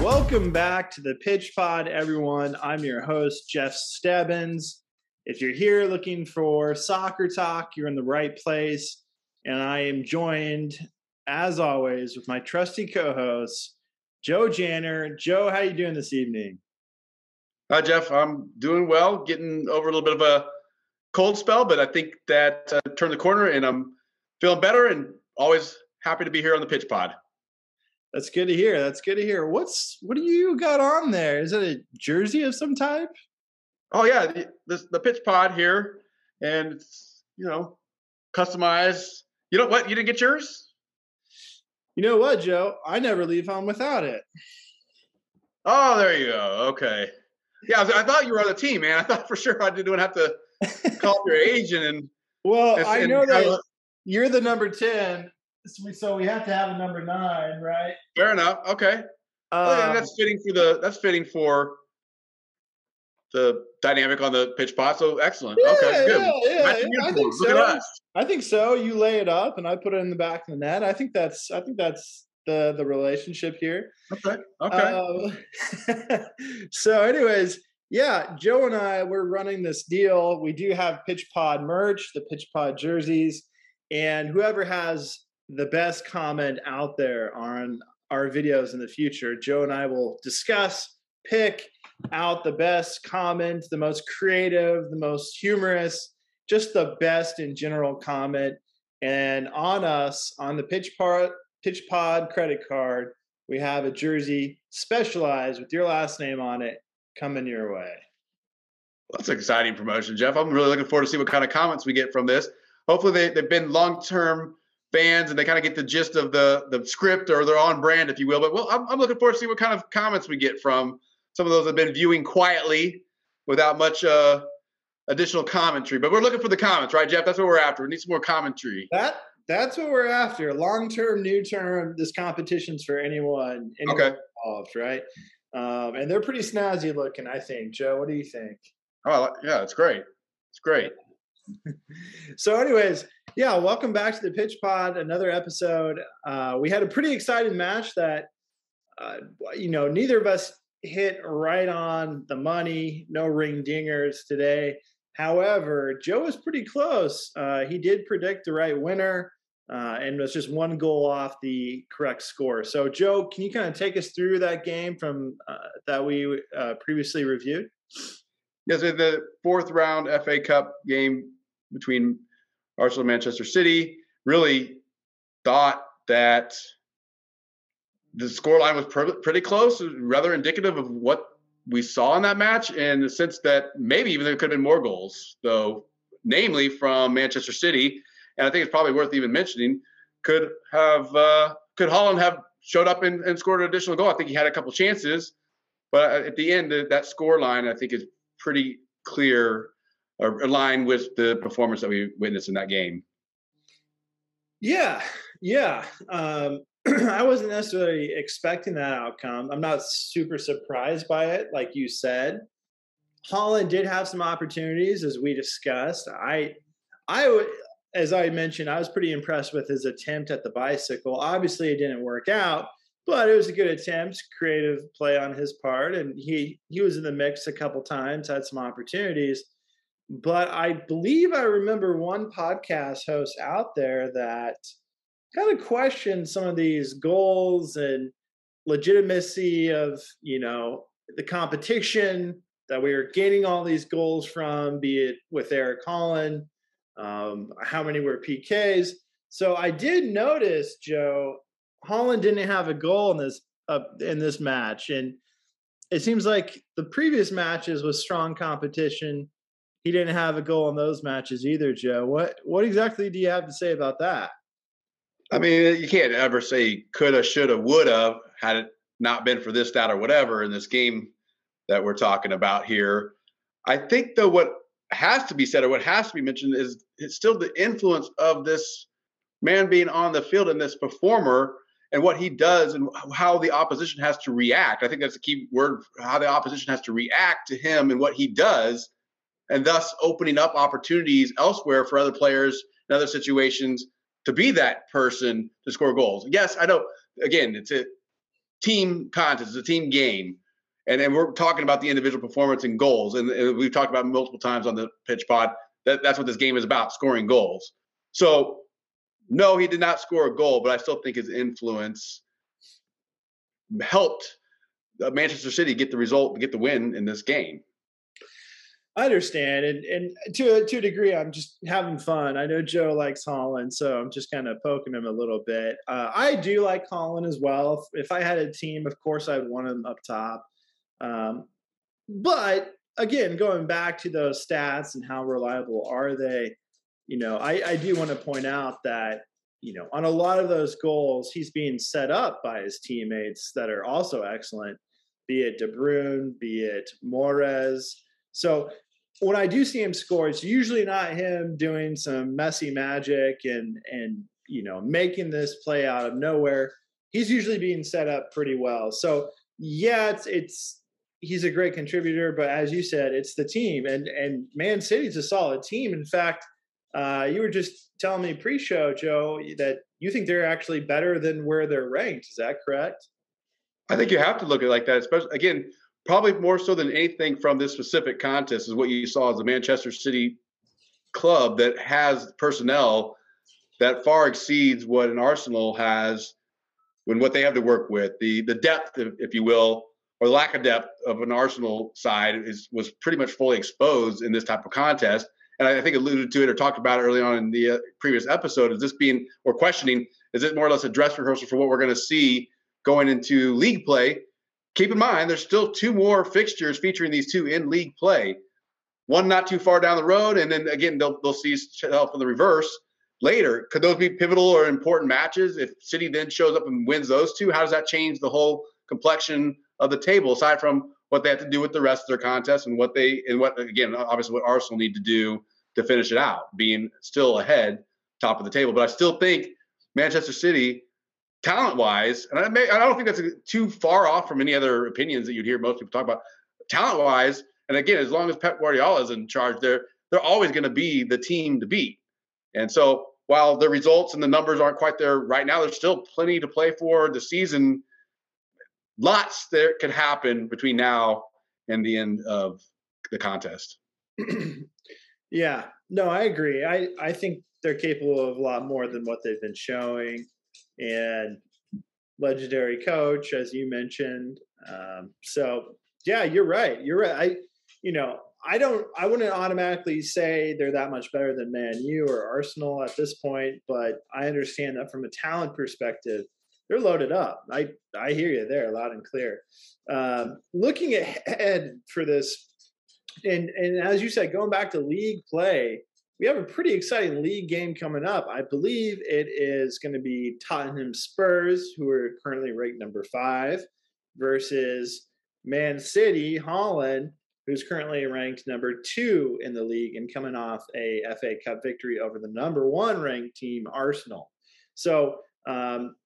Welcome back to the Pitch Pod, everyone. I'm your host, Jeff Stebbins. If you're here looking for soccer talk, you're in the right place. And I am joined, as always, with my trusty co-host, Joe Janner. Joe, how you doing this evening? Hi, Jeff. I'm doing well, getting over a little bit of a cold spell, but I think that uh, turned the corner and I'm feeling better and always happy to be here on the Pitch Pod. That's good to hear. That's good to hear. What's what do you got on there? Is it a jersey of some type? Oh yeah, the, the, the pitch pod here, and it's you know customized. You know what? You didn't get yours? You know what, Joe? I never leave home without it. Oh, there you go. Okay. Yeah, I, I thought you were on the team, man. I thought for sure I didn't have to call your agent and. Well, and, I know that you're the number ten, so we have to have a number nine, right? Fair enough. Okay. Um, yeah, that's fitting for the. That's fitting for the dynamic on the pitch pod. So excellent. Yeah, okay, good. Yeah, yeah, I think so. I think so. You lay it up, and I put it in the back of the net. I think that's. I think that's the the relationship here. Okay. Okay. Um, so, anyways, yeah, Joe and I we're running this deal. We do have Pitch Pod merch, the Pitch Pod jerseys, and whoever has the best comment out there on our videos in the future, Joe and I will discuss, pick out the best comment, the most creative, the most humorous, just the best in general comment. And on us, on the Pitch Pod, Pitch Pod credit card, we have a jersey specialized with your last name on it coming your way. Well, that's an exciting promotion, Jeff. I'm really looking forward to see what kind of comments we get from this. Hopefully, they, they've been long term fans and they kind of get the gist of the the script or they're on brand, if you will. But well, I'm, I'm looking forward to see what kind of comments we get from some of those have been viewing quietly without much uh, additional commentary. But we're looking for the comments, right, Jeff? That's what we're after. We need some more commentary. That that's what we're after. Long term, new term. This competition's for anyone, anyone okay. involved, right? Um, and they're pretty snazzy looking, I think. Joe, what do you think? Oh, yeah, it's great. It's great. so, anyways, yeah, welcome back to the Pitch Pod. Another episode. Uh, we had a pretty exciting match that, uh, you know, neither of us hit right on the money. No ring dingers today. However, Joe was pretty close. Uh, he did predict the right winner. Uh, and was just one goal off the correct score. So, Joe, can you kind of take us through that game from uh, that we uh, previously reviewed? Yes, the fourth round FA Cup game between Arsenal and Manchester City. Really thought that the scoreline was pretty close, rather indicative of what we saw in that match, in the sense that maybe even there could have been more goals, though, namely from Manchester City. And I think it's probably worth even mentioning. Could have uh, could Haaland have showed up and, and scored an additional goal? I think he had a couple chances, but at the end, that score line I think is pretty clear or aligned with the performance that we witnessed in that game. Yeah, yeah. Um, I wasn't necessarily expecting that outcome. I'm not super surprised by it, like you said. Haaland did have some opportunities, as we discussed. I, I, as I mentioned, I was pretty impressed with his attempt at the bicycle. Obviously, it didn't work out, but it was a good attempt, creative play on his part, and he he was in the mix a couple times, had some opportunities. But I believe I remember one podcast host out there that kind of questioned some of these goals and legitimacy of you know the competition that we are gaining all these goals from, be it with Eric Haaland, um, how many were PKs. So I did notice, Joe, Haaland didn't have a goal in this uh, in this match, and it seems like the previous matches was strong competition he didn't have a goal in those matches either, Joe. What what exactly do you have to say about that? I mean, you can't ever say coulda, shoulda, woulda had it not been for this, that, or whatever in this game that we're talking about here. I think though what has to be said or what has to be mentioned is it's still the influence of this man being on the field and this performer and what he does and how the opposition has to react. I think that's the key word how the opposition has to react to him and what he does and thus opening up opportunities elsewhere for other players in other situations to be that person to score goals. Yes, I know. Again, it's a team contest, it's a team game. And, and we're talking about the individual performance and goals. And, and we've talked about multiple times on the pitch pod that that's what this game is about scoring goals. So, no, he did not score a goal, but I still think his influence helped uh, Manchester City get the result, get the win in this game. I understand, and and to to a degree, I'm just having fun. I know Joe likes Haaland, so I'm just kind of poking him a little bit. Uh, I do like Haaland as well. If, if, I had a team, of course, I'd want him up top. Um, but again, going back to those stats and how reliable are they? You know, I, I do want to point out that you know on a lot of those goals, he's being set up by his teammates that are also excellent, be it De Bruyne, be it Mahrez so when I do see him score, it's usually not him doing some Messi magic and and you know making this play out of nowhere. He's usually being set up pretty well. So yeah, it's it's he's a great contributor, but as you said, it's the team and and Man City's a solid team. In fact, uh, you were just telling me pre-show, Joe, that you think they're actually better than where they're ranked. Is that correct? I think you have to look at it like that, especially again probably more so than anything from this specific contest is what you saw as a Manchester City club that has personnel that far exceeds what an Arsenal has when what they have to work with. The the depth, if you will, or lack of depth of an Arsenal side is was pretty much fully exposed in this type of contest. And I think alluded to it or talked about it early on in the uh, previous episode. Is this being or questioning? Is it more or less a dress rehearsal for what we're going to see going into league play? keep in mind, there's still two more fixtures featuring these two in league play. One not too far down the road, and then again they'll they'll see help in the reverse later. Could those be pivotal or important matches? If City then shows up and wins those two, how does that change the whole complexion of the table? Aside from what they have to do with the rest of their contest and what they and what again obviously what Arsenal need to do to finish it out, being still ahead, top of the table. But I still think Manchester City talent wise, and I, may, I don't think that's too far off from any other opinions that you'd hear most people talk about. Talent wise, and again, as long as Pep Guardiola is in charge, they're they're always going to be the team to beat. And so, while the results and the numbers aren't quite there right now, there's still plenty to play for. The season, lots that could happen between now and the end of the contest. yeah, no, I agree. I I think they're capable of a lot more than what they've been showing and legendary coach, as you mentioned. Um, so yeah, you're right. You're right. I, you know, I don't. I wouldn't automatically say they're that much better than Man U or Arsenal at this point, but I understand that from a talent perspective, they're loaded up. I I hear you there, loud and clear. Um, looking ahead for this, and and as you said, going back to league play, we have a pretty exciting league game coming up. I believe it is going to be Tottenham Spurs, who are currently ranked number five, versus Man City, Haaland, who's currently ranked number two in the league and coming off a FA Cup victory over the number one ranked team, Arsenal. So um,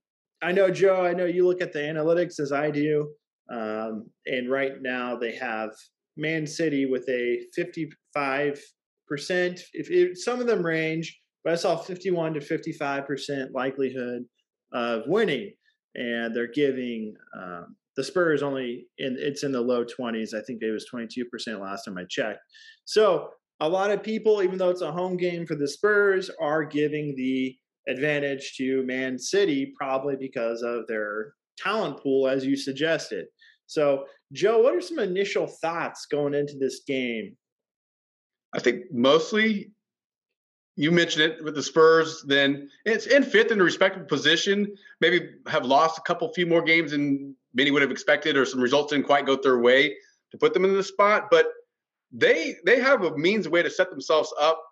I know, Joe, I know you look at the analytics as I do. Um, and right now they have Man City with a 55 percent. If it, some of them range, but I saw 51 to 55 percent likelihood of winning, and they're giving um, the Spurs only in it's in the low 20s. I think it was 22 percent last time I checked. So a lot of people, even though it's a home game for the Spurs, are giving the advantage to Man City, probably because of their talent pool, as you suggested. So, Joe, what are some initial thoughts going into this game I think mostly you mentioned it with the Spurs, then it's in fifth in a respectable position. Maybe have lost a couple few more games than many would have expected, or some results didn't quite go their way to put them in the spot. But they they have a means, way to set themselves up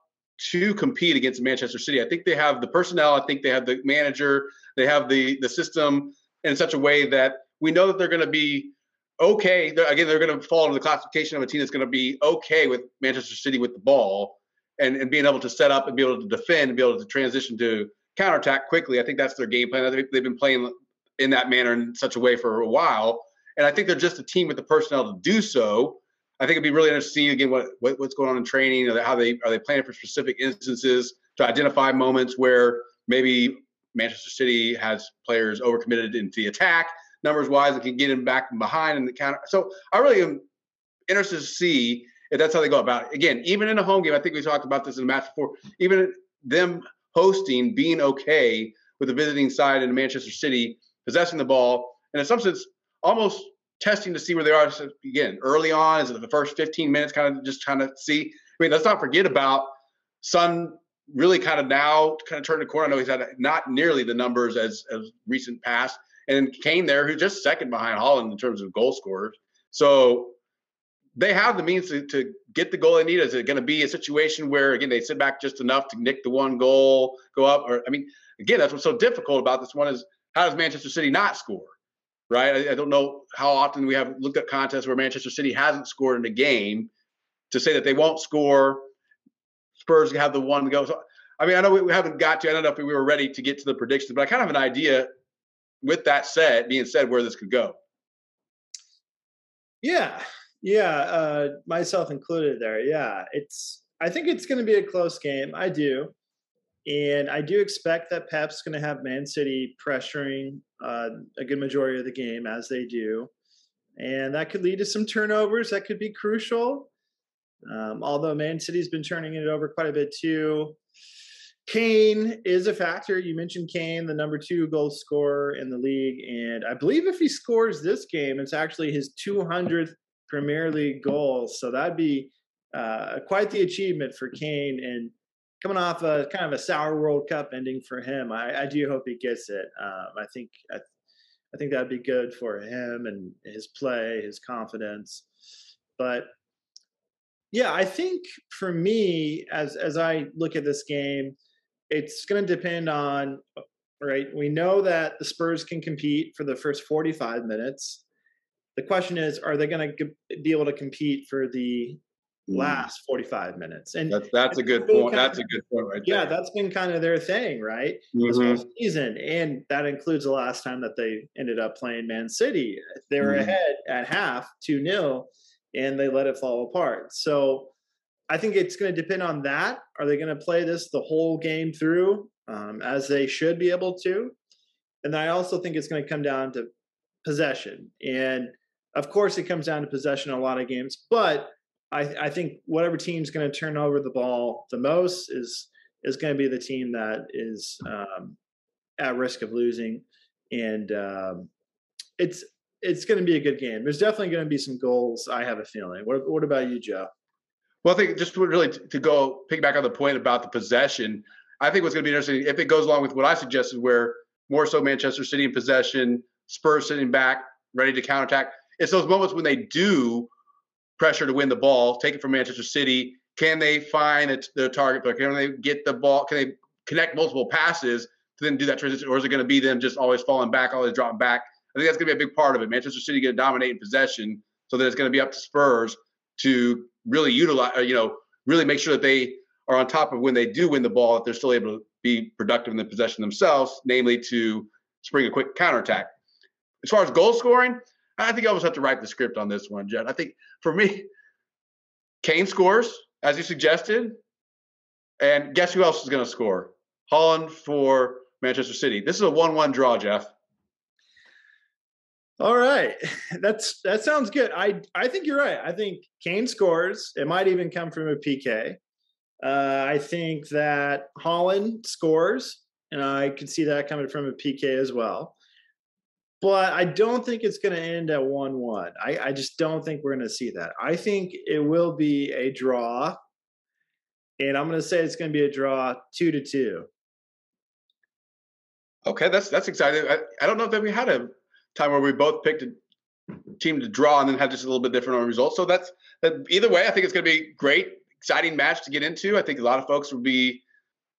to compete against Manchester City. I think they have the personnel. I think they have the manager. They have the the system in such a way that we know that they're going to be okay. They're, again, they're going to fall into the classification of a team that's going to be okay with Manchester City with the ball and, and being able to set up and be able to defend and be able to transition to counterattack quickly. I think that's their game plan. They've been playing in that manner in such a way for a while. And I think they're just a team with the personnel to do so. I think it'd be really interesting again what, what what's going on in training, how they are they planning for specific instances to identify moments where maybe Manchester City has players overcommitted into the attack numbers wise and can get him back from behind in the counter. So I really am interested to see if that's how they go about it. Again, even in a home game, I think we talked about this in the match before. Even them hosting, being okay with the visiting side in Manchester City possessing the ball, and in some sense, almost testing to see where they are. Again, early on, is it the first 15 minutes, kind of just trying to see. I mean, let's not forget about Son really kind of now kind of turned the corner. I know he's had not nearly the numbers as as recent past, and Kane there, who's just second behind Haaland in terms of goal scorers. So they have the means to, to get the goal they need. Is it going to be a situation where again they sit back just enough to nick the one goal, go up? Or I mean, again, that's what's so difficult about this one is how does Manchester City not score? Right? I, I don't know how often we have looked at contests where Manchester City hasn't scored in a game to say that they won't score. Spurs have the one to go. So I mean, I know we, we haven't got to. I don't know if we were ready to get to the predictions, but I kind of have an idea. With that said, being said, where this could go. Yeah, yeah, uh, myself included there. Yeah, it's. I think it's going to be a close game. I do, and I do expect that Pep's going to have Man City pressuring uh, a good majority of the game as they do, and that could lead to some turnovers. That could be crucial. Um, although Man City's been turning it over quite a bit too. Kane is a factor. You mentioned Kane, the number two goal scorer in the league. And I believe if he scores this game, it's actually his 200th Premier League goal. So that'd be uh, quite the achievement for Kane. And coming off a kind of a sour World Cup ending for him, I, I do hope he gets it. Um, I think I, I think that'd be good for him and his play, his confidence. But yeah, I think for me, as as I look at this game, it's going to depend on right. We know that the Spurs can compete for the first forty five minutes the question is, are they going to be able to compete for the. Last 45 minutes? And that's, that's a good point. That's of, a good point right Yeah, there. that's been kind of their thing, right? Mm-hmm. This whole season. And that includes the last time that they ended up playing Man City. They were mm-hmm. ahead at half, 2 0, and they let it fall apart. So I think it's going to depend on that. Are they going to play this the whole game through um, as they should be able to? And I also think it's going to come down to possession. And of course, it comes down to possession in a lot of games, but I, I think whatever team's going to turn over the ball the most is is going to be the team that is um, at risk of losing, and um, it's it's going to be a good game. There's definitely going to be some goals. I have a feeling. What What about you, Joe? Well, I think just really to go piggyback on the point about the possession, I think what's going to be interesting if it goes along with what I suggested, where more so Manchester City in possession, Spurs sitting back, ready to counterattack it's those moments when they do pressure to win the ball, take it from Manchester City. Can they find a, the target? But can they get the ball? Can they connect multiple passes to then do that transition, or is it going to be them just always falling back, always dropping back? I think that's going to be a big part of it. Manchester City going to dominate in possession, so that it's going to be up to Spurs to really utilize, you know, really make sure that they are on top of when they do win the ball, that they're still able to be productive in the possession themselves, namely to spring a quick counterattack. As far as goal scoring, I think I almost have to write the script on this one, Jeff. I think for me, Kane scores, as you suggested. And guess who else is going to score? Haaland for Manchester City. This is a 1 1 draw, Jeff. All right. That's that sounds good. I I think you're right. I think Kane scores. It might even come from a PK. Uh, I think that Haaland scores, and I could see that coming from a PK as well but I don't think it's going to end at 1 1. I, I just don't think we're going to see that. I think it will be a draw. And I'm going to say it's going to be a draw 2 to 2. Okay, that's that's exciting. I, I don't know that we had a time where we both picked a team to draw and then had just a little bit different results. So that's that, either way, I think it's going to be great, exciting match to get into. I think a lot of folks would be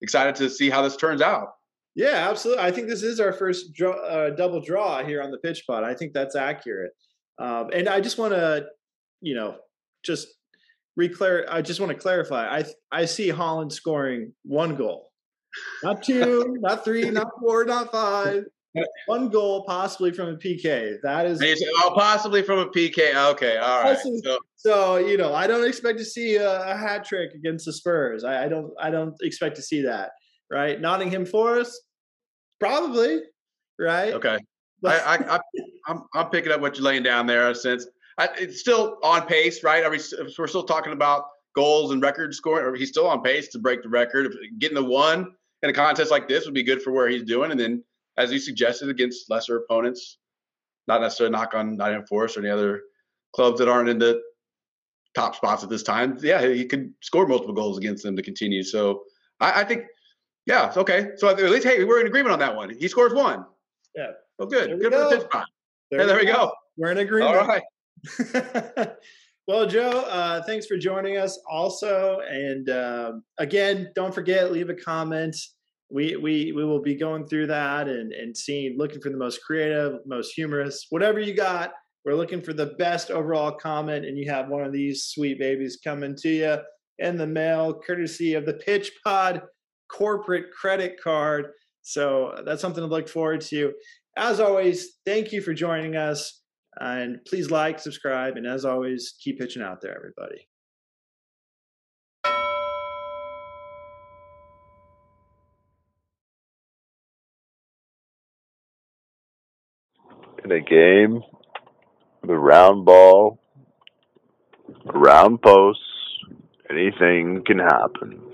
excited to see how this turns out. Yeah, absolutely. I think this is our first draw, uh, double draw here on the pitch pod. I think that's accurate. Um, and I just want to, you know, just reclar. I just want to clarify. I I see Haaland scoring one goal, not two, not three, not four, not five. one goal, possibly from a PK. That is oh, possibly from a PK. Okay, all right. So, so, you know, I don't expect to see a, a hat trick against the Spurs. I, I, don't. I don't expect to see that. Right, Nottingham Forest, probably. Right. Okay. I, I, I, I'm, I'm picking up what you're laying down there. Since I, it's still on pace, right? Are we? We're still talking about goals and record scoring. Or he's still on pace to break the record. Getting the one in a contest like this would be good for where he's doing, and then as you suggested, against lesser opponents. Not necessarily knock on Nottingham Forest or any other clubs that aren't in the top spots at this time. Yeah, he could score multiple goals against them to continue. So I, I think, yeah, okay. So at least, hey, we're in agreement on that one. He scores one. Yeah. Oh, good. Good go. for the pitch pod. There, there we go. go. We're in agreement. All right. well, Joe, uh, thanks for joining us also. And uh, again, don't forget, leave a comment we we we will be going through that and and seeing looking for the most creative most humorous whatever you got we're looking for the best overall comment and you have one of these sweet babies coming to you in the mail courtesy of the pitch pod corporate credit card. So uh, that's something to look forward to. As always thank you for joining us and please like subscribe and as always keep pitching out there everybody. In a game the round ball, round posts, anything can happen.